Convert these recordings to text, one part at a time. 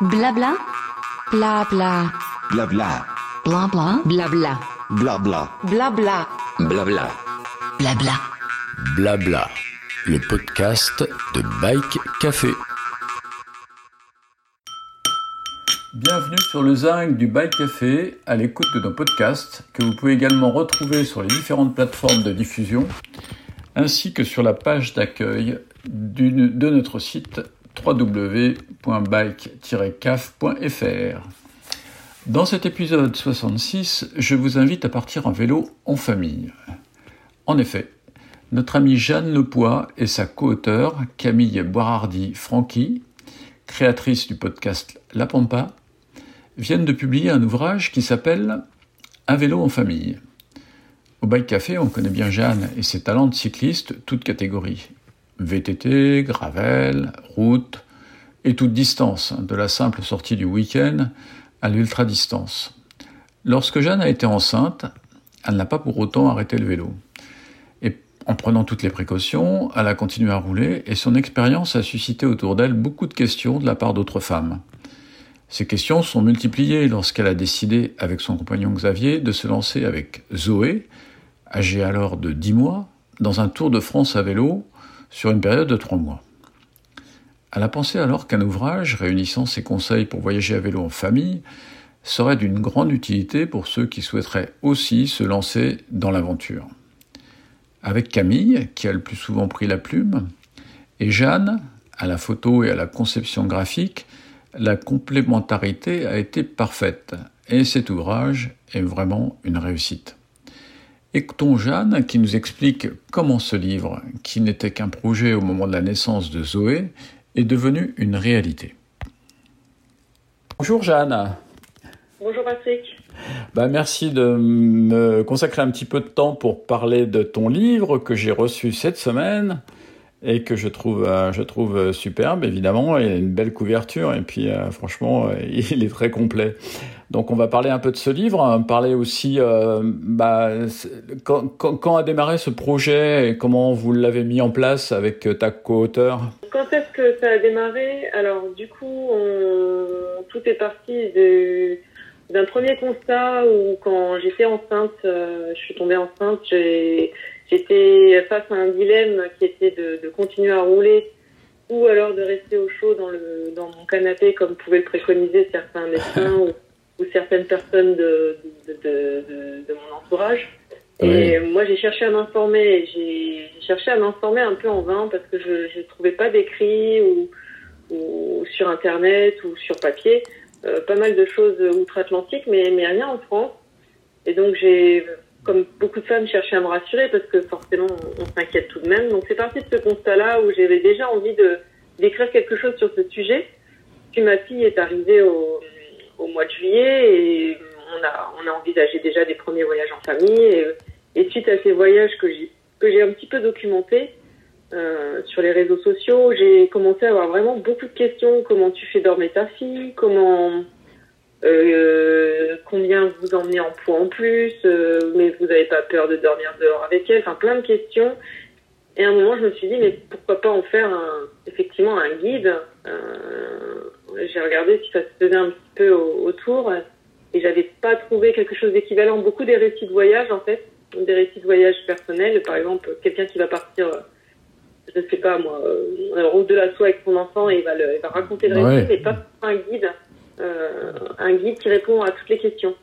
Blabla. Blabla. Blabla. Blabla. Blabla. Blabla. Blabla. Blabla. Blabla. Blabla. Le podcast de Bike Café. Bienvenue sur le Zinc du Bike Café, à l'écoute de nos podcasts, que vous pouvez également retrouver sur les différentes plateformes de diffusion, ainsi que sur la page d'accueil de notre site www.bike-caf.fr. Dans cet épisode 66, je vous invite à partir en vélo en famille. En effet, notre amie Jeanne Lepoix et sa co-auteure Camille Boirardi-Franqui, créatrice du podcast La Pampa, viennent de publier un ouvrage qui s'appelle Un vélo en famille. Au Bike Café, on connaît bien Jeanne et ses talents de cycliste, toutes catégories. VTT, gravel, route et toute distance, de la simple sortie du week-end à l'ultra-distance. Lorsque Jeanne a été enceinte, elle n'a pas pour autant arrêté le vélo. Et en prenant toutes les précautions, elle a continué à rouler et son expérience a suscité autour d'elle beaucoup de questions de la part d'autres femmes. Ces questions sont multipliées lorsqu'elle a décidé, avec son compagnon Xavier, de se lancer avec Zoé, âgée alors de 10 mois, dans un tour de France à vélo sur une période de 3 mois. Elle a pensé alors qu'un ouvrage réunissant ses conseils pour voyager à vélo en famille serait d'une grande utilité pour ceux qui souhaiteraient aussi se lancer dans l'aventure. Avec Camille, qui a le plus souvent pris la plume, et Jeanne, à la photo et à la conception graphique, la complémentarité a été parfaite et cet ouvrage est vraiment une réussite. Écoutons Jeanne qui nous explique comment ce livre, qui n'était qu'un projet au moment de la naissance de Zoé, est devenu une réalité. Bonjour Jeanne. Bonjour Patrick. Bah, merci de me consacrer un petit peu de temps pour parler de ton livre que j'ai reçu cette semaine et que je trouve, euh, je trouve superbe, évidemment. Il a une belle couverture et puis euh, franchement, euh, il est très complet. Donc on va parler un peu de ce livre, hein, parler aussi euh, bah, quand, a démarré ce projet et comment vous l'avez mis en place avec euh, ta co-auteur. Quand est-ce que ça a démarré? Alors du coup, tout est parti d'un premier constat où quand j'étais enceinte, euh, je suis tombée enceinte, j'ai- j'étais face à un dilemme qui était de, de continuer à rouler ou alors de rester au chaud dans, le, dans mon canapé comme pouvaient le préconiser certains médecins ou, ou certaines personnes de, de, mon entourage. Et moi, j'ai cherché à m'informer. J'ai j'ai cherché à m'informer un peu en vain parce que je ne trouvais pas d'écrit ou, ou sur Internet ou sur papier. euh, pas mal de choses outre-Atlantique, mais, mais rien en France. Et donc, j'ai, comme beaucoup de femmes, cherché à me rassurer parce que forcément, on, s'inquiète tout de même. Donc, c'est parti de ce constat-là où j'avais déjà envie de d'écrire quelque chose sur ce sujet. Puis ma fille est arrivée au, au mois de juillet et on a, on a envisagé déjà des premiers voyages en famille. Et, et suite à ces voyages que j'ai que j'ai un petit peu documentés euh, sur les réseaux sociaux, j'ai commencé à avoir vraiment beaucoup de questions. Comment tu fais dormir ta fille? Comment euh, combien vous emmenez en poids en plus euh, Mais vous n'avez pas peur de dormir dehors avec elle Enfin, plein de questions. Et à un moment, je me suis dit, mais pourquoi pas en faire un, effectivement un guide? Euh, J'ai regardé si ça se faisait un petit peu au- autour et j'avais pas trouvé quelque chose d'équivalent. Beaucoup des récits de voyage, en fait, des récits de voyage personnels. Par exemple, quelqu'un qui va partir, euh, je sais pas moi, euh, route de la soie avec son enfant et il va, le, il va raconter le récit, mais pas un guide, euh, un guide qui répond à toutes les questions.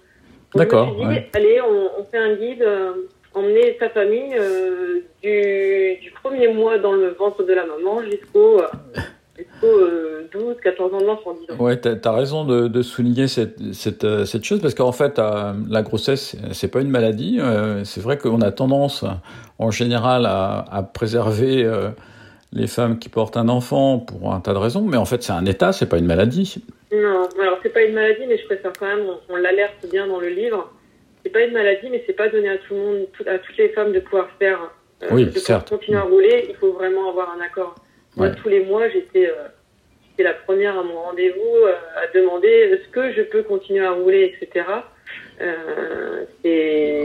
D'accord, ouais. allez, on, on fait un guide, euh, emmener sa famille euh, du, du premier mois dans le ventre de la maman jusqu'au jusqu'au, euh, 12, 14 ans de l'enfant. Ouais, t'as as raison de, de souligner cette, cette, euh, cette chose parce qu'en fait, la grossesse, c'est pas une maladie. C'est vrai qu'on a tendance, en général, à, à préserver les femmes qui portent un enfant pour un tas de raisons, mais en fait, c'est un état, c'est pas une maladie. Non, alors c'est pas une maladie, mais je préfère quand même, on, on l'alerte bien dans le livre. C'est pas une maladie, mais c'est pas donné à tout le monde, à toutes les femmes de pouvoir faire, euh, Oui, de certes. continuer à rouler. Il faut vraiment avoir un accord. Moi, tous les mois, j'étais, euh, la première à mon rendez-vous euh, à demander est-ce que je peux continuer à rouler, etc. Euh,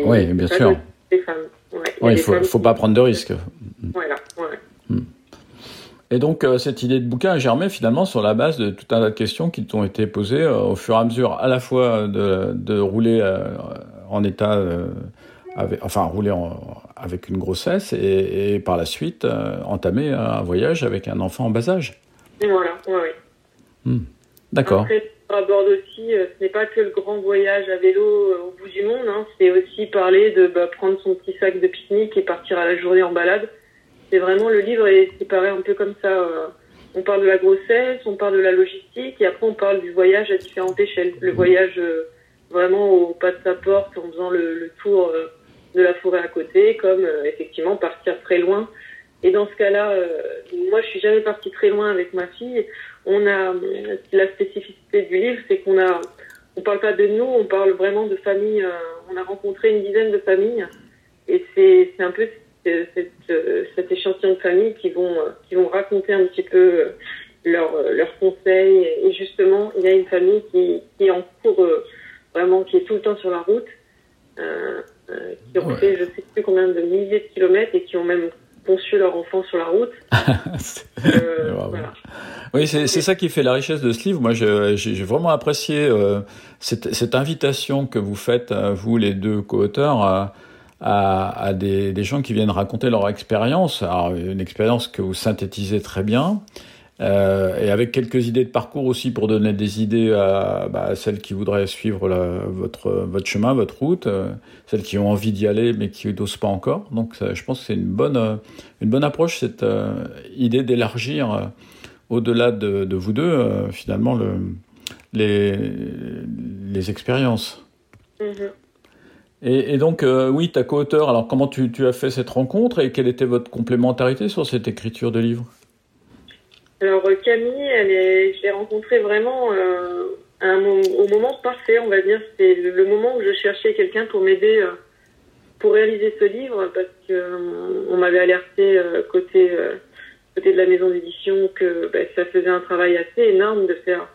Oui, bien sûr. les femmes. Ouais, il Ouais, faut, pas prendre de risques. Voilà, ouais. Et donc, euh, cette idée de bouquin a germé finalement sur la base de tout un tas de questions qui t'ont été posées euh, au fur et à mesure, à la fois de, de rouler euh, en état, euh, avec, enfin, rouler en- avec une grossesse et, et par la suite euh, entamer un voyage avec un enfant en bas âge. Voilà, ouais, ouais. D'accord. Après, on aborde aussi, euh, ce n'est pas que le grand voyage à vélo euh, au bout du monde, hein, c'est aussi parler de bah, prendre son petit sac de pique-nique et partir à la journée en balade. C'est vraiment, le livre est séparé un peu comme ça. euh, on parle de la grossesse, on parle de la logistique, et après on parle du voyage à différentes échelles. Le voyage euh, vraiment au pas de sa porte, en faisant le, tour euh, de la forêt à côté, comme effectivement partir très loin. Et dans ce cas-là, moi je suis jamais partie très loin avec ma fille. On a la spécificité du livre, c'est qu'on a, on parle pas de nous, on parle vraiment de familles. euh, on a rencontré une dizaine de familles, et c'est un peu cette, cet échantillon de familles qui vont euh, qui vont raconter un petit peu euh, leurs euh, leurs conseils. Et justement, il y a une famille qui qui est en cours vraiment, qui est tout le temps sur la route, euh, qui ont Ouais. fait je sais plus combien de milliers de kilomètres et qui ont même conçu leur enfant sur la route. Euh, voilà. Oui, c'est ça qui fait la richesse de ce livre. Moi, j'ai vraiment apprécié euh, cette, cette invitation que vous faites, vous les deux co-auteurs, à, à, des, gens qui viennent raconter leur expérience. Une expérience que vous synthétisez très bien. Euh, et avec quelques idées de parcours aussi pour donner des idées à, bah, celles qui voudraient suivre votre, votre chemin, votre route, euh, celles qui ont envie d'y aller mais qui n'osent pas encore. Donc je pense que c'est une bonne, euh, une bonne approche, cette idée d'élargir au-delà de, vous deux, finalement, le, les, les expériences. Mhm. Et, donc, euh, oui, ta co-auteur, alors comment tu, as fait cette rencontre et quelle était votre complémentarité sur cette écriture de livre? Alors euh, Camille, elle est, je l'ai rencontrée vraiment euh, au moment parfait, on va dire. C'était le, moment où je cherchais quelqu'un pour m'aider pour réaliser ce livre, parce que euh, on m'avait alerté côté côté de la maison d'édition que ben, ça faisait un travail assez énorme de faire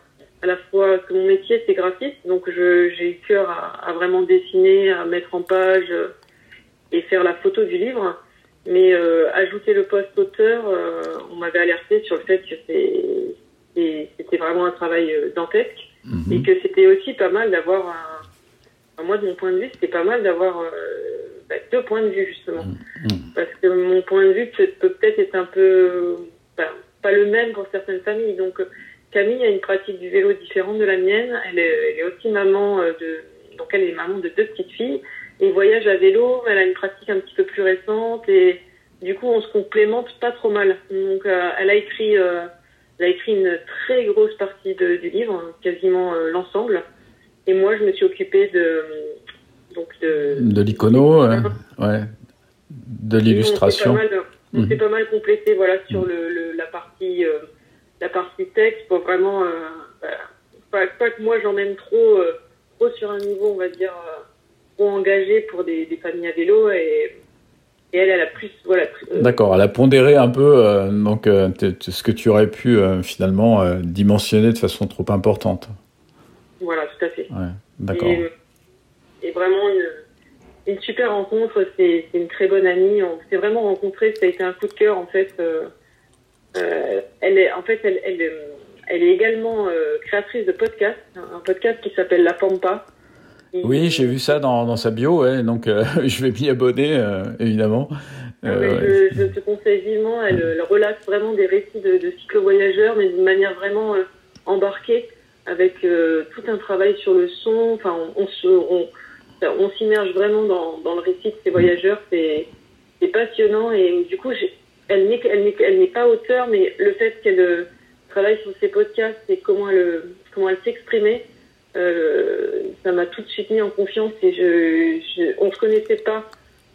à la fois que mon métier c'est graphiste, donc j'ai eu cœur à, à vraiment dessiner, à mettre en page euh, et faire la photo du livre. Mais euh, ajouter le poste auteur, euh, on m'avait alerté sur le fait que c'était vraiment un travail dantesque et que c'était aussi pas mal d'avoir un. enfin, moi, de mon point de vue, c'était pas mal d'avoir euh, bah, deux points de vue justement, parce que mon point de vue peut peut peut-être être un peu bah, pas le même pour certaines familles. Donc Camille a une pratique du vélo différente de la mienne. Elle est, elle est aussi maman euh, de donc elle est maman de deux petites filles et voyage à vélo. Elle a une pratique un petit peu plus récente et du coup on se complémente pas trop mal. Donc euh, elle a écrit euh, elle a écrit une très grosse partie de- du livre, quasiment euh, l'ensemble. Et moi je me suis occupée de donc de De l'icono, ouais, de l'illustration. on s'est pas mal, on Mhm. pas mal complété voilà sur le, le- la partie la partie texte pour vraiment euh, bah, pas, pas que moi j'emmène trop euh, trop sur un niveau on va dire euh, trop engagé pour des, des familles à vélo et, et elle elle a plus voilà euh, D'accord, elle a pondéré un peu euh, donc, euh, ce que tu aurais pu finalement dimensionner de façon trop importante. voilà tout à fait Ouais, d'accord. Et, et vraiment une, une super rencontre. C'est c'est une très bonne amie. On s'est vraiment rencontrés. Ça a été un coup de cœur en fait. Euh, elle est en fait elle, elle, euh, elle est également euh, créatrice de podcast, un podcast qui s'appelle La Pampa. Oui, j'ai vu ça dans, dans sa bio, ouais, donc euh, je vais m'y abonner, euh, évidemment. Ah, Euh, je, je te conseille vivement. Elle, elle relate vraiment des récits de, de cyclo-voyageurs, mais d'une manière vraiment euh, embarquée, avec euh, tout un travail sur le son. Enfin, on, on se, on, on s'immerge vraiment dans, dans le récit de ces voyageurs. C'est, c'est passionnant et du coup, j'ai- elle n'est, elle n'est, elle n'est pas auteure, mais le fait qu'elle euh, travaille sur ses podcasts et comment elle, comment elle s'exprimait, euh, ça m'a tout de suite mis en confiance et je, je on se connaissait pas.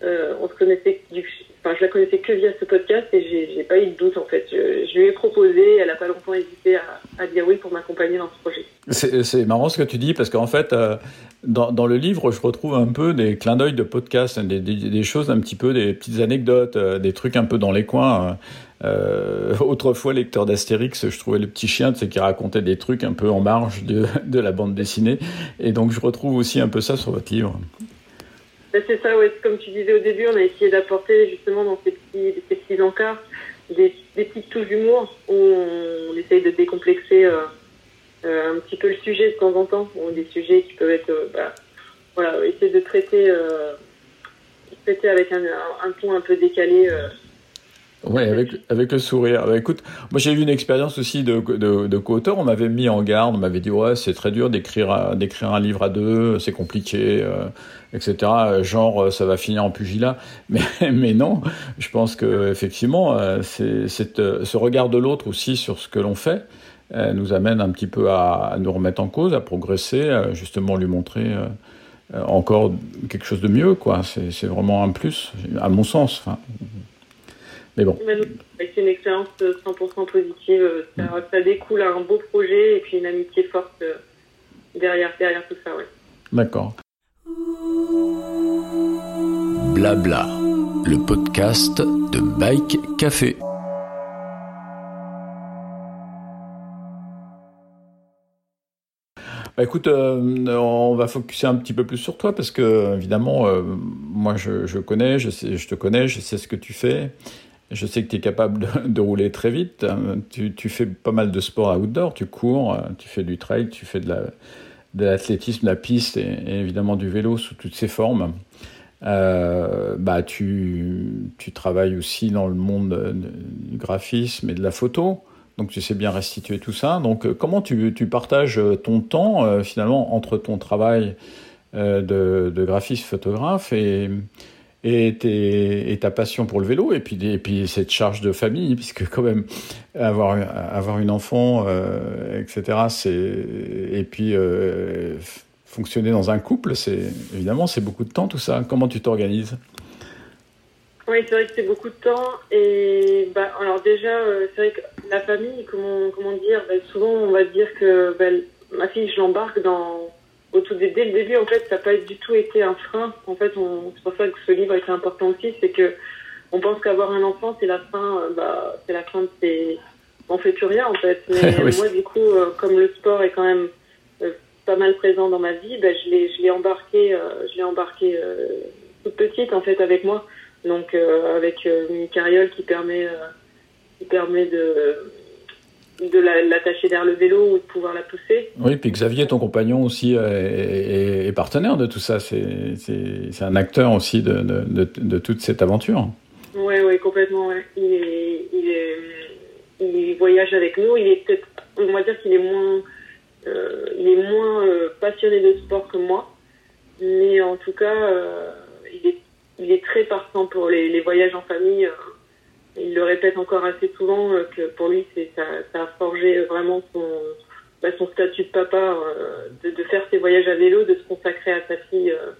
Euh, on se connaissait, du, enfin, je la connaissais que via ce podcast et j'ai, pas eu de doute en fait. Je, lui ai proposé, elle a pas longtemps hésité à, dire oui pour m'accompagner dans ce projet. C'est c'est marrant ce que tu dis, parce qu'en fait, euh, dans, le livre, je retrouve un peu des clins d'œil de podcast, des, choses un petit peu, des petites anecdotes, euh, des trucs un peu dans les coins. Euh, autrefois, lecteur d'Astérix, je trouvais le petit chien, sais, qui racontait des trucs un peu en marge de la bande dessinée. Et donc, je retrouve aussi un peu ça sur votre livre. Ben, c'est ça, ouais. Comme tu disais au début, on a essayé d'apporter justement dans ces petits, ces petits encarts des des petites touches d'humour où on, essaye de décomplexer euh, euh, un petit peu le sujet de temps en temps, ou des sujets qui peuvent être, euh, bah, voilà, essayer de traiter, euh, traiter avec un, un, un ton un peu décalé. Ouais, avec, avec le sourire. Bah, écoute, moi j'ai eu une expérience aussi de, de, co-auteur. On m'avait mis en garde, on m'avait dit ouais c'est très dur d'écrire un- livre à deux, c'est compliqué, euh, etc. Genre euh, ça va finir en pugilat. Mais mais non, je pense que effectivement euh, ce regard de l'autre aussi sur ce que l'on fait nous amène un petit peu à, nous remettre en cause, à progresser, justement lui montrer encore quelque chose de mieux quoi. C'est c'est vraiment un plus à mon sens. Mais bon. C'est une expérience euh, 100% positive. euh, Ça, ça découle à un beau projet et puis une amitié forte euh, derrière, derrière tout ça. Ouais. D'accord. Blabla, le podcast de Bike Café. Bah écoute, euh, on va focuser un petit peu plus sur toi parce que évidemment, euh, moi je, je connais, je, sais, je te connais, je sais ce que tu fais. Je sais que tu es capable de, rouler très vite. Euh, Tu, fais pas mal de sport outdoor, tu cours, euh, tu fais du trail, tu fais de la- de l'athlétisme, la piste et, évidemment du vélo sous toutes ses formes. Euh, bah, tu, travailles aussi dans le monde de- du graphisme et de la photo. Donc tu sais bien restituer tout ça. Donc euh, comment tu, partages euh, ton temps euh, finalement entre ton travail euh, de, de graphiste photographe et, et, ta passion pour le vélo et puis, et puis cette charge de famille puisque quand même avoir, avoir une enfant, euh, etc. C'est, et puis euh, fonctionner dans un couple, c'est évidemment c'est beaucoup de temps tout ça. Comment tu t'organises? Oui, c'est vrai que c'est beaucoup de temps. Et bah, alors déjà, euh, c'est vrai que la famille, comment, comment dire, bah, souvent on va dire que bah, ma fille, je l'embarque dans au tout dé- dès le début. En fait, ça n'a pas du tout été un frein. En fait, c'est pour ça que ce livre était important aussi, c'est que on pense qu'avoir un enfant, c'est la fin. euh, Bah, c'est la fin de ses. On fait plus rien en fait. Mais Oui. moi, du coup, euh, comme le sport est quand même euh, pas mal présent dans ma vie, bah, je l'ai, je l'ai embarqué, euh, je l'ai embarqué toute petite en fait avec moi. Donc avec une carriole qui permet, qui permet de, de la- l'attacher derrière le vélo ou de pouvoir la pousser. Oui, puis Xavier, ton compagnon aussi, euh, est, est- est partenaire de tout ça. C'est, un acteur aussi de, de, de, de toute cette aventure. Oui, oui, complètement. Ouais. Il, est, il, voyage avec nous. Il est peut-être, on va dire qu'il est moins, euh, il est moins euh, passionné de sport que moi, mais en tout cas, euh, il est, il est très partant pour les, les voyages en famille. Euh. il le répète encore assez souvent euh, que pour lui, c'est ça, ça a forgé vraiment son, bah, son statut de papa, euh, de, faire ses voyages à vélo, de se consacrer à sa fille. euh,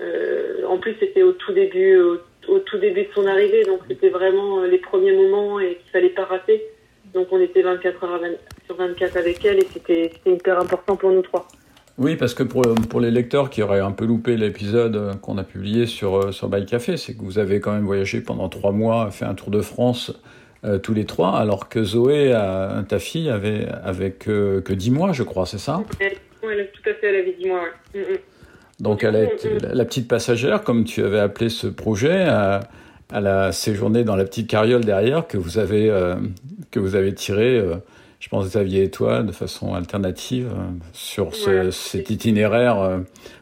euh, en plus, c'était au tout début, au, tout début de son arrivée, donc c'était vraiment euh, les premiers moments et qu'il fallait pas rater. Donc on était 24 heures à 20 sur 24 avec elle et c'était c'était hyper important pour nous trois. Oui, parce que pour, pour les lecteurs qui auraient un peu loupé l'épisode euh, qu'on a publié sur, euh, sur Café, c'est que vous avez quand même voyagé pendant trois mois, fait un tour de France euh, tous les trois, alors que Zoé, ta fille, avait, avait que, que 10 mois, je crois, c'est ça? A tout à fait, elle avait dit moi. Ouais. Mm, mm. Donc elle a été la, la petite passagère, comme tu avais appelé ce projet. euh, elle a séjourné dans la petite carriole derrière que vous avez, euh, que vous avez tiré, euh, je pense Xavier et toi, de façon alternative sur ce- cet itinéraire euh,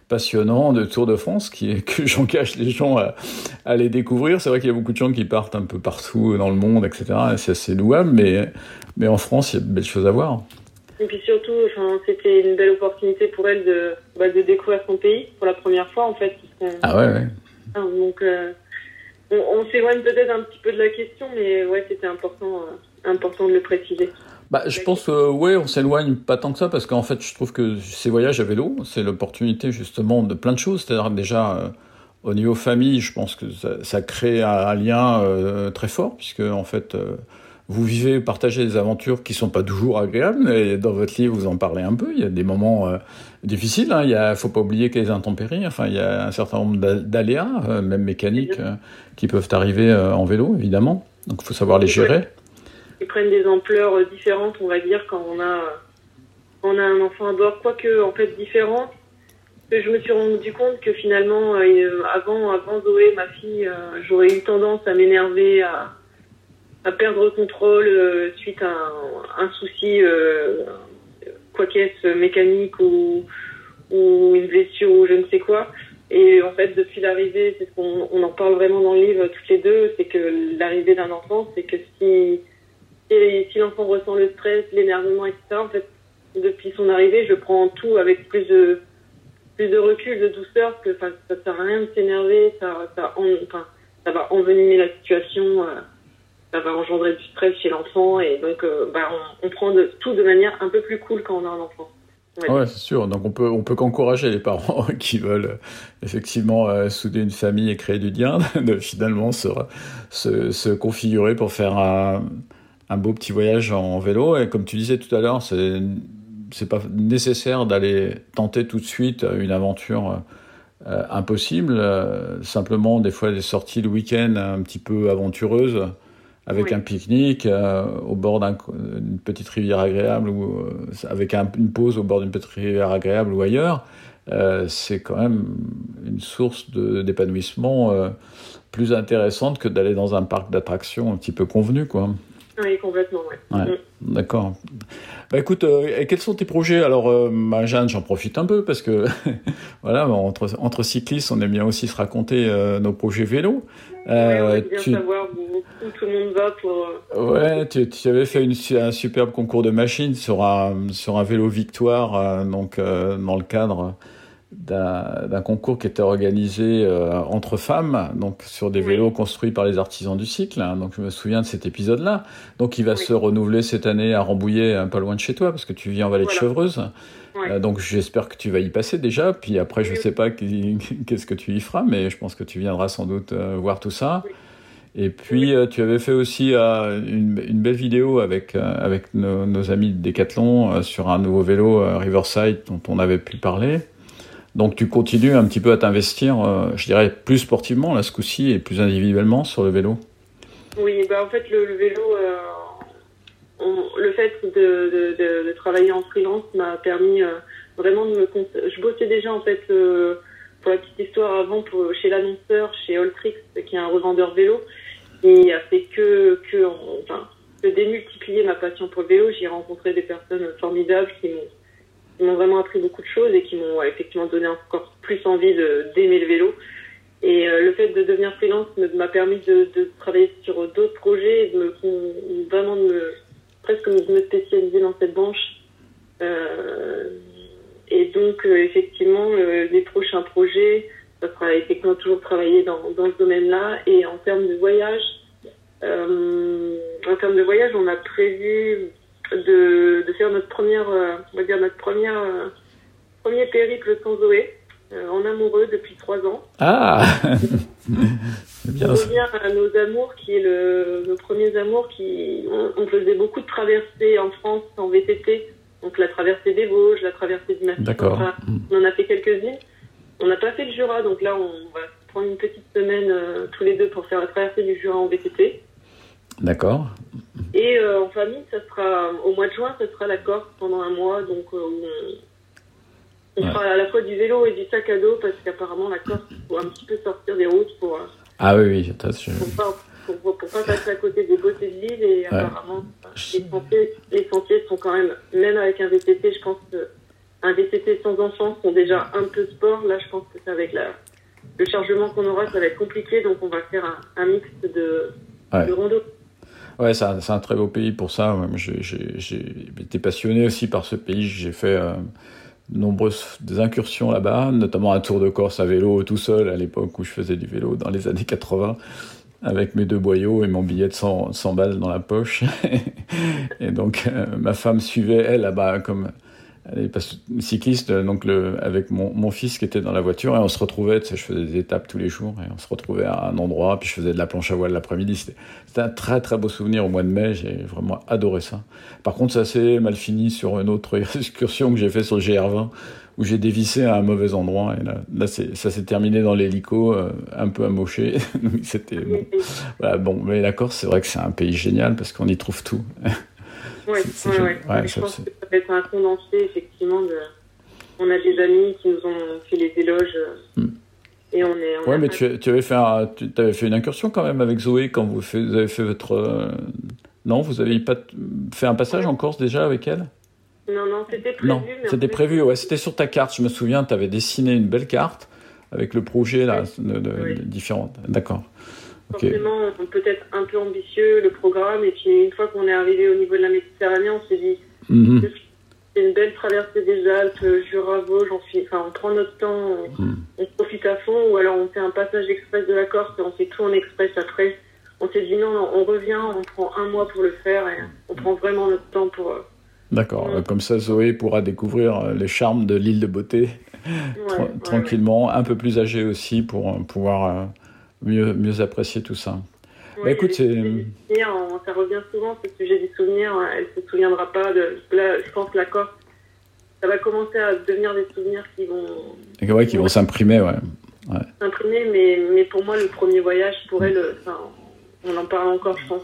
passionnant de Tour de France qui, que j'engage les gens à, à aller découvrir. C'est vrai qu'il y a beaucoup de gens qui partent un peu partout dans le monde, etc. Et c'est assez louable, mais, mais en France, il y a de belles choses à voir. Et puis surtout, enfin, c'était une belle opportunité pour elle de, bah, de découvrir son pays pour la première fois en fait. Ah ouais, ouais. Ah, Donc euh, on, on s'éloigne peut-être un petit peu de la question, mais ouais, c'était important, euh, important de le préciser. Bah, je pense que ouais, on s'éloigne pas tant que ça parce qu'en fait, je trouve que ces voyages à vélo, c'est l'opportunité justement de plein de choses. C'est-à-dire déjà euh, au niveau famille, je pense que ça, ça crée un, un lien euh, très fort puisque en fait, euh, vous vivez, partagez des aventures qui sont pas toujours agréables. Et dans votre livre, vous en parlez un peu. Il y a des moments difficiles. Hein. Il y a, faut pas oublier qu'il y a les intempéries. Enfin, il y a un certain nombre d'a- d'aléas, même mécaniques, qui peuvent arriver en vélo, évidemment. Donc, il faut savoir les gérer. Ils prennent des ampleurs euh, différentes, on va dire, quand on a, euh, on a un enfant à bord, quoique en fait différentes. Que je me suis rendu compte que finalement, euh, avant, avant Zoé, ma fille, j'aurais eu tendance à m'énerver, à, à perdre le contrôle suite à un, souci, quoi qu'est-ce, mécanique ou, ou une blessure ou je ne sais quoi. Et en fait, depuis l'arrivée, c'est ce qu'on on en parle vraiment dans le livre toutes les deux, c'est que l'arrivée d'un enfant, c'est que si, si, si l'enfant ressent le stress, l'énervement, etc., en fait, depuis son arrivée, je prends tout avec plus de plus de recul, de douceur, parce que ça sert à rien de s'énerver, ça, va envenimer la situation, euh, ça va engendrer du stress chez l'enfant, et donc euh, bah, on, prend tout de manière un peu plus cool quand on a un enfant. Ouais. C'est sûr. Donc on peut, on peut qu'encourager les parents qui veulent effectivement euh, souder une famille et créer du lien, de finalement se, se configurer pour faire un, un beau petit voyage en vélo. Et comme tu disais tout à l'heure, c'est c'est pas nécessaire d'aller tenter tout de suite une aventure euh, impossible. Euh, simplement, des fois, des sorties le week-end un petit peu aventureuses avec Oui. un pique-nique euh, au bord d'un- d'une petite rivière agréable ou avec un- une pause au bord d'une petite rivière agréable ou ailleurs, c'est quand même une source d'épanouissement plus intéressante que d'aller dans un parc d'attractions un petit peu convenu, quoi. Oui, complètement, ouais. Ouais. D'accord. Bah écoute, euh, et quels sont tes projets? Alors, euh, bah, Jeanne, j'en profite un peu parce que voilà, entre, entre cyclistes, on aime bien aussi se raconter euh, nos projets vélo. Ouais, on Euh, veut bien tu, savoir où, où tout le monde va pour. euh, ouais, tu, tu avais fait une, un superbe concours de machines sur un, sur un vélo victoire, donc dans le cadre d'un concours qui était organisé euh, entre femmes, donc sur des vélos construits par les artisans du cycle. hein. donc je me souviens de cet épisode-là. Donc il va Oui. se renouveler cette année à Rambouillet, un peu loin de chez toi, parce que tu vis en Vallée Voilà. de Chevreuse. Euh, donc j'espère que tu vas y passer déjà. Puis après, je Oui, sais pas qu'est-ce que tu y feras, mais je pense que tu viendras sans doute euh, voir tout ça. Et puis tu avais fait aussi euh, une, une belle vidéo avec, euh, avec nos, nos amis de Decathlon euh, sur un nouveau vélo Riverside dont on avait pu parler. Donc tu continues un petit peu à t'investir, euh, je dirais, plus sportivement là ce coup-ci et plus individuellement sur le vélo? Oui, bah en fait, le, vélo, euh, le fait de, de, de, de travailler en freelance m'a permis euh, vraiment de me. Je bossais déjà, en fait, pour la petite histoire avant, pour, chez l'annonceur, chez Alltrix, qui est un revendeur vélo, et a fait que, que, en- enfin, que démultiplier ma passion pour le vélo. J'ai rencontré des personnes formidables qui m'ont qui m'ont vraiment appris beaucoup de choses et qui m'ont effectivement donné encore plus envie d'aimer le vélo. Et euh, le fait de devenir freelance m'a permis de, travailler sur d'autres projets et de vraiment de presque de me spécialiser dans cette branche. Euh, et donc, euh, effectivement, les prochains projets, ça sera effectivement toujours travailler dans, dans ce domaine-là. Et en termes de voyage, en termes de voyage, on a prévu de, de faire notre première, euh, on va dire notre première, euh, premier périple sans Zoé, euh, en amoureux depuis trois ans. Ah C'est On bien ça. revient à nos amours, qui est le, nos premiers amours, qui on, on faisait beaucoup de traversées en France en VTT, donc la traversée des Vosges, la traversée du Massif D'accord. central. On en a fait quelques-unes. On n'a pas fait le Jura, donc là on va prendre une petite semaine tous les deux pour faire la traversée du Jura en VTT. D'accord. Et euh, en famille, ça sera au mois de juin, ça sera la Corse pendant un mois, donc euh, on, on Ouais. fera à la fois du vélo et du sac à dos parce qu'apparemment la Corse, il faut un petit peu sortir des routes pour, euh, Ah oui, oui, attends, je- pour pas pour, pour pas passer à côté des beautés de l'île et apparemment les sentiers, les sentiers sont quand même même avec un VTT, je pense que un VTT sans enfants sont déjà un peu sport. Là, je pense que c'est avec la, le chargement qu'on aura, ça va être compliqué, donc on va faire un, un mix de, Ouais. de rando. Ouais, c'est un, très beau pays pour ça. J'ai été passionné aussi par ce pays. J'ai fait euh, de nombreuses incursions là-bas, notamment un tour de Corse à vélo tout seul à l'époque où je faisais du vélo dans les années 80 avec mes deux boyaux et mon billet de 100, 100 balles dans la poche. et donc euh, ma femme suivait elle là-bas comme est pas cycliste, donc le, avec mon, mon fils qui était dans la voiture et on se retrouvait, tu sais, je faisais des étapes tous les jours et on se retrouvait à un endroit, puis je faisais de la planche à voile l'après-midi. C'était un très très beau souvenir au mois de mai, j'ai vraiment adoré ça. Par contre, ça s'est mal fini sur une autre excursion que j'ai fait sur le GR20 où j'ai dévissé à un mauvais endroit et là, là ça s'est terminé dans l'hélico, euh, un peu amoché. C'était bon. Voilà, bon, mais la Corse, c'est vrai que c'est un pays génial parce qu'on y trouve tout. C'est ouais, ouais. Ouais, je ça, pense que ça va être un condensé, effectivement. De... On a des amis qui nous ont fait les éloges. Hmm. Et on est. on Ouais, mais tu, tu avais fait un- tu avais fait une incursion quand même avec Zoé quand vous, fait- vous avez fait votre. euh, Non, vous avez pas fait un passage en Corse déjà avec elle? Non, non, c'était prévu. Non, c'était fait, prévu, ouais, c'était sur ta carte. Je me souviens, tu avais dessiné une belle carte avec le projet là, de, de- Oui. de différentes. D'accord. Ok. Forcément, peut-être un peu ambitieux le programme. Et puis une fois qu'on est arrivé au niveau de la Méditerranée, on s'est dit Mhm. c'est une belle traversée des Alpes, Jura, Vosges. On, fait- enfin, on prend notre temps, on, Mhm. on profite à fond. Ou alors on fait un passage express de la Corse et on fait tout en express après. On s'est dit non, non, on revient, on prend un mois pour le faire et on prend vraiment notre temps pour. euh, D'accord. Ouais. Comme ça, Zoé pourra découvrir euh, les charmes de l'île de beauté ouais, tra- ouais, tranquillement, un peu plus âgée aussi pour euh, pouvoir euh, mieux, mieux apprécier tout ça. ouais. Bah, écoute, on- ça revient souvent ce sujet des souvenirs. hein, Elle se souviendra pas de. Là, je pense que la Corse, ça va commencer à devenir des souvenirs qui vont Et ouais, qui vont s'imprimer, ouais. s'imprimer. Mais, mais pour moi, le premier voyage, pour elle, enfin, on en parle encore, je pense.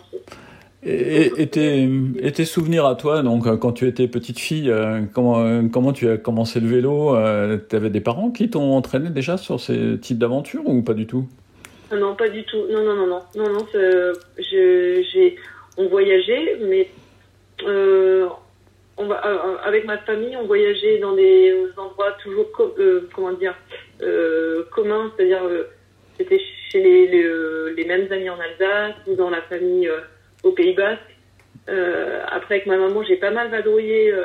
Et, et- tes, et tes souvenirs à toi, donc euh, quand tu étais petite fille, euh, comment, euh, comment tu as commencé le vélo Tu avais des parents qui t'ont entraîné déjà sur ces types d'aventures ou pas du tout? Non, pas du tout. Non, non, non, non, non, non. je- j'ai, on voyageait, mais euh, on va, euh, avec ma famille, on voyageait dans des endroits toujours, co- euh, comment dire, euh, communs, c'est-à-dire euh, c'était chez les, les, euh, mêmes amis en Alsace ou dans la famille euh, au Pays Basque. Euh, après, avec ma maman, j'ai pas mal vadrouillé euh,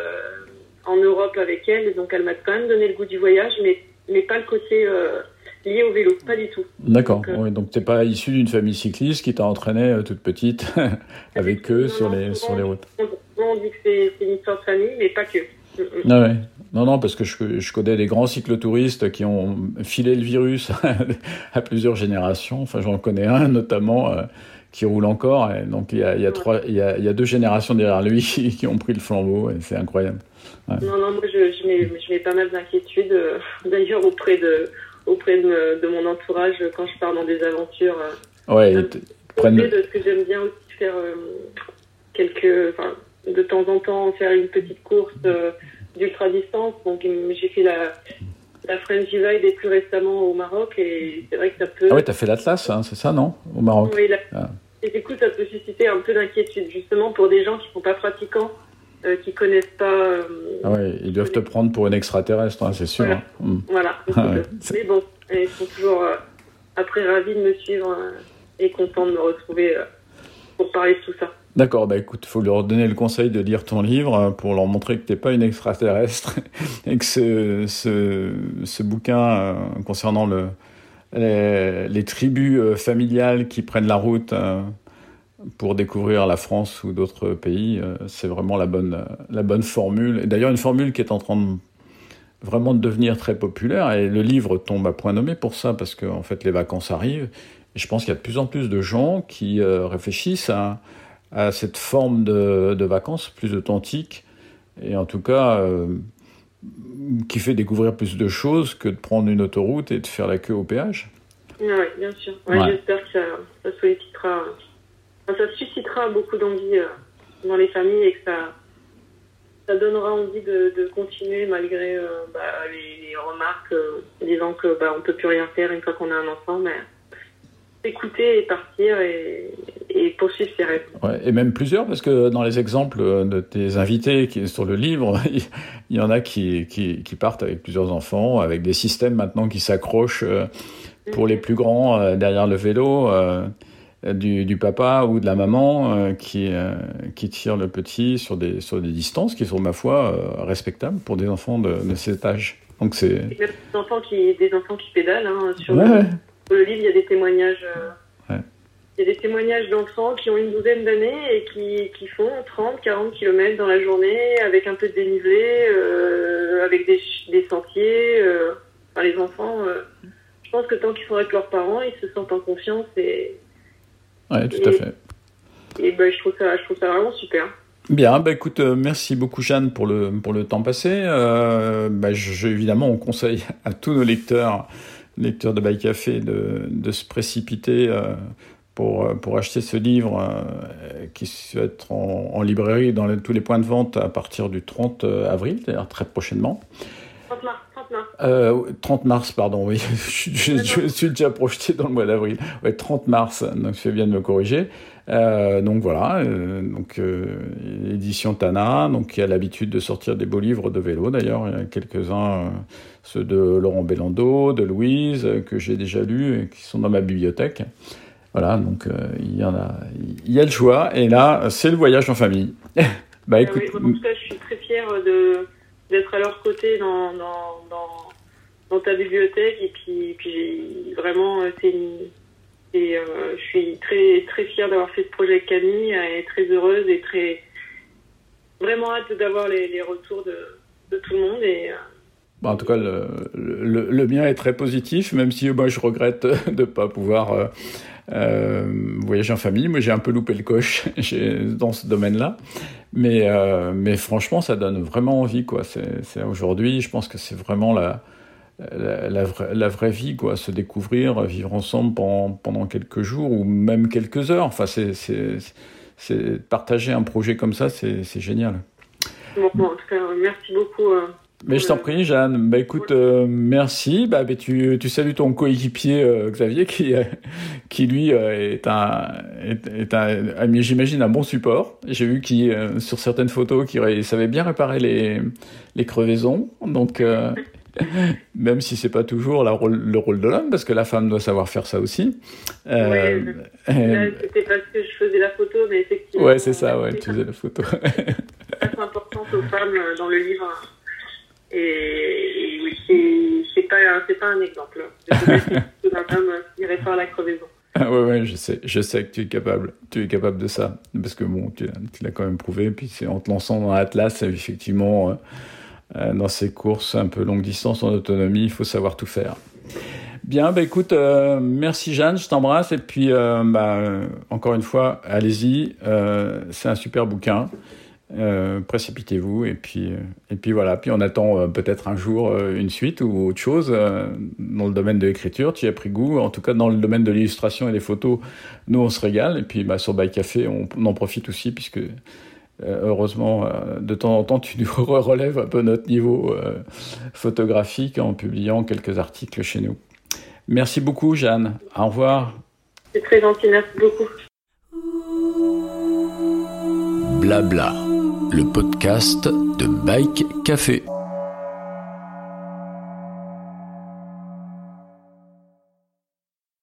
en Europe avec elle, donc elle m'a quand même donné le goût du voyage, mais, mais pas le côté euh, lié au vélo, pas du tout. D'accord. Donc, euh, ouais, donc t'es pas issu d'une famille cycliste qui t'a entraîné euh, toute petite avec eux Non, sur les, sur les routes. On, dit que c'est une histoire de famille, mais pas que. Mm, mm. Ah ouais. Non, non, parce que je, je connais des grands cyclotouristes qui ont filé le virus à plusieurs générations. Enfin, j'en connais un notamment euh, qui roule encore. Et donc, il y a, il y, a Ouais. trois, il y, a, il y a deux générations derrière lui qui, ont pris le flambeau. Et c'est incroyable. Non, non, moi je, je, mets, je mets pas mal d'inquiétudes, euh, d'ailleurs auprès de auprès de, de mon entourage quand je pars dans des aventures. euh, Ouais, ils prennent. de ce que j'aime bien aussi faire euh, quelques, de temps en temps faire une petite course euh, d'ultra distance. Donc j'ai fait la la French Divide et plus récemment au Maroc et c'est vrai que ça peut. Ah ouais, t'as fait l'Atlas, hein, c'est ça, non Au Maroc? Oui, là. Ah. Et du coup, ça peut susciter un peu d'inquiétude, justement pour des gens qui sont pas pratiquants, euh, qui connaissent pas. euh, Ah ouais, ils doivent te prendre pour une extraterrestre, hein, c'est sûr. Voilà. hein. Mm. Voilà. Ah ouais. Mais bon, ils sont toujours euh, après ravis de me suivre et contents de me retrouver pour parler de tout ça. D'accord, bah écoute, faut leur donner le conseil de lire ton livre pour leur montrer que t'es pas une extraterrestre et que ce, ce, ce bouquin concernant le, les, les tribus familiales qui prennent la route pour découvrir la France ou d'autres pays, euh, c'est vraiment la bonne, la bonne formule. Et d'ailleurs, une formule qui est en train de vraiment de devenir très populaire et le livre tombe à point nommé pour ça parce que en fait les vacances arrivent et je pense qu'il y a de plus en plus de gens qui euh, réfléchissent à à cette forme de, de vacances plus authentique et en tout cas euh, qui fait découvrir plus de choses que de prendre une autoroute et de faire la queue au péage. Oui, bien sûr. Ouais, Ouais. J'espère que ça, ça sollicitera, ça suscitera beaucoup d'envie euh, dans les familles et que ça, ça donnera envie de, de continuer malgré euh, bah, les, les remarques euh, disant que bah, on peut plus rien faire une fois qu'on a un enfant, mais écouter et partir et, et poursuivre ses rêves. Ouais, et même plusieurs, parce que dans les exemples de tes invités qui est sur le livre, il y en a qui, qui, qui partent avec plusieurs enfants, avec des systèmes maintenant qui s'accrochent pour les plus grands derrière le vélo. Du, du papa ou de la maman euh, qui, euh, qui tire le petit sur des, sur des distances qui sont, ma foi, euh, respectables pour des enfants de, de cet âge. Donc c'est... Des enfants qui, des enfants qui pédalent. Hein, sur, Ouais, le, ouais. sur le livre, il y a des témoignages. euh, Ouais. Il y a des témoignages d'enfants qui ont une douzaine d'années et qui, qui font 30, 40 km dans la journée avec un peu de dénivelé, avec des, des sentiers. enfin, les enfants, je pense que tant qu'ils sont avec leurs parents, ils se sentent en confiance et, Ouais, tout à Et- fait. et ben, je, trouve ça, je trouve ça vraiment super. Bien, bah écoute, euh, merci beaucoup Jeanne pour le, pour le temps passé. Euh, bah, je, évidemment, on conseille à tous nos lecteurs, lecteurs de Bail Café, de, de se précipiter euh, pour, euh, pour acheter ce livre euh, qui va être en, en librairie dans les- tous les points de vente à partir du 30 avril, c'est-à-dire très prochainement. 30 mars, 30 mars. Euh, 30 mars, pardon, oui. je, je- je suis déjà projeté dans le mois d'avril. Ouais, 30 mars, donc tu fais bien de me corriger. Euh, donc voilà, euh, donc euh, édition Tana, donc qui a l'habitude de sortir des beaux livres de vélo d'ailleurs, il y a quelques-uns, euh, ceux de Laurent Bellando, de Louise, que j'ai déjà lus et qui sont dans ma bibliothèque. Voilà, donc il y en a, il y a le choix, et là, c'est le voyage en famille. bah Euh, écoute, oui, en tout cas, je suis très fière de d'être à leur côté dans, dans, dans, dans ta bibliothèque. Et puis, puis vraiment, euh, c'est et, euh, je suis très, très fière d'avoir fait ce projet avec Camille et très heureuse et très vraiment hâte d'avoir les, retours de, tout le monde. Et, euh, Bah, en tout cas, le, le, le mien est très positif, même si moi je regrette de ne pas pouvoir voyager en famille. Moi j'ai un peu loupé le coche dans ce domaine-là. Mais, mais franchement, ça donne vraiment envie. Aujourd'hui, je pense que c'est vraiment la, la, la vraie, la vraie vie, quoi. se découvrir, vivre ensemble pendant, pendant quelques jours ou même quelques heures. Enfin, c'est, partager un projet comme ça, c'est, génial. bon, bon, en tout cas, merci beaucoup. euh, Mais je t'en prie, Jeanne. Bah écoute, euh, merci. Bah, bah, tu, tu salues ton coéquipier euh, Xavier, qui, qui lui est un, est, est un, ami, j'imagine, un bon support. J'ai vu qu'il, sur certaines photos, qu'il savait bien réparer les, les crevaisons. Donc, même si c'est pas toujours la rôle- le rôle de l'homme, parce que la femme doit savoir faire ça aussi. Euh, Là, euh, c'était parce que je faisais la photo, mais effectivement. ouais, c'est ça. Ouais, c'est tu faisais la photo. très importante aux femmes euh, dans le livre. Et, et oui, c'est- c'est pas, un- c'est pas un exemple. C'est d'un homme qui répare la crevaison. Ah ouais, ouais, je sais, je sais que tu es capable, tu es capable de ça, parce que bon, tu, tu l'as quand même prouvé, puis c'est en te lançant dans l'Atlas, effectivement, euh, dans ces courses un peu longue distance en autonomie, il faut savoir tout faire. Bien, bah écoute, euh, merci Jeanne, je t'embrasse, et puis euh, bah, euh, encore une fois, allez-y, euh, c'est un super bouquin. Euh, précipitez-vous et puis euh, et puis voilà puis on attend euh, peut-être un jour euh, une suite ou autre chose euh, dans le domaine de l'écriture tu y as pris goût en tout cas dans le domaine de l'illustration et des photos nous on se régale et puis bah, sur By Café on, en profite aussi puisque euh, heureusement euh, de temps en temps tu nous relèves un peu notre niveau euh, photographique en publiant quelques articles chez nous merci beaucoup Jeanne au revoir C'est très gentil, merci beaucoup. Blabla, le podcast de Bike Café.